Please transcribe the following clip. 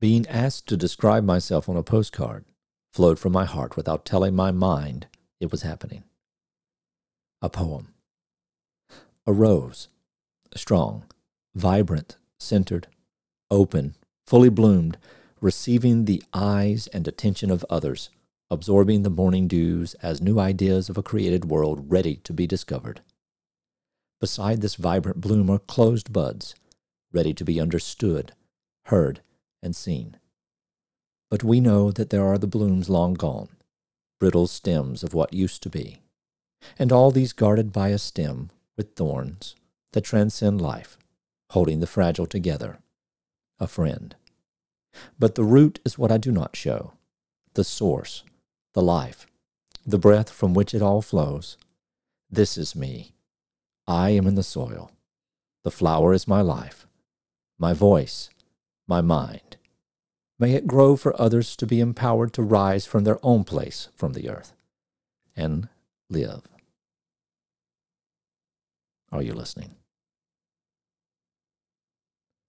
Being asked to describe myself on a postcard flowed from my heart without telling my mind it was happening. A poem. A rose, strong, vibrant, centered, open, fully bloomed, receiving the eyes and attention of others, absorbing the morning dews as new ideas of a created world ready to be discovered. Beside this vibrant bloom are closed buds, ready to be understood, heard, and seen. But we know that there are the blooms long gone, brittle stems of what used to be, and all these guarded by a stem with thorns that transcend life, holding the fragile together, a friend. But the root is what I do not show, the source, the life, the breath from which it all flows. This is me. I am in the soil. The flower is my life, my voice, my mind. May it grow for others to be empowered to rise from their own place from the earth and live. Are you listening?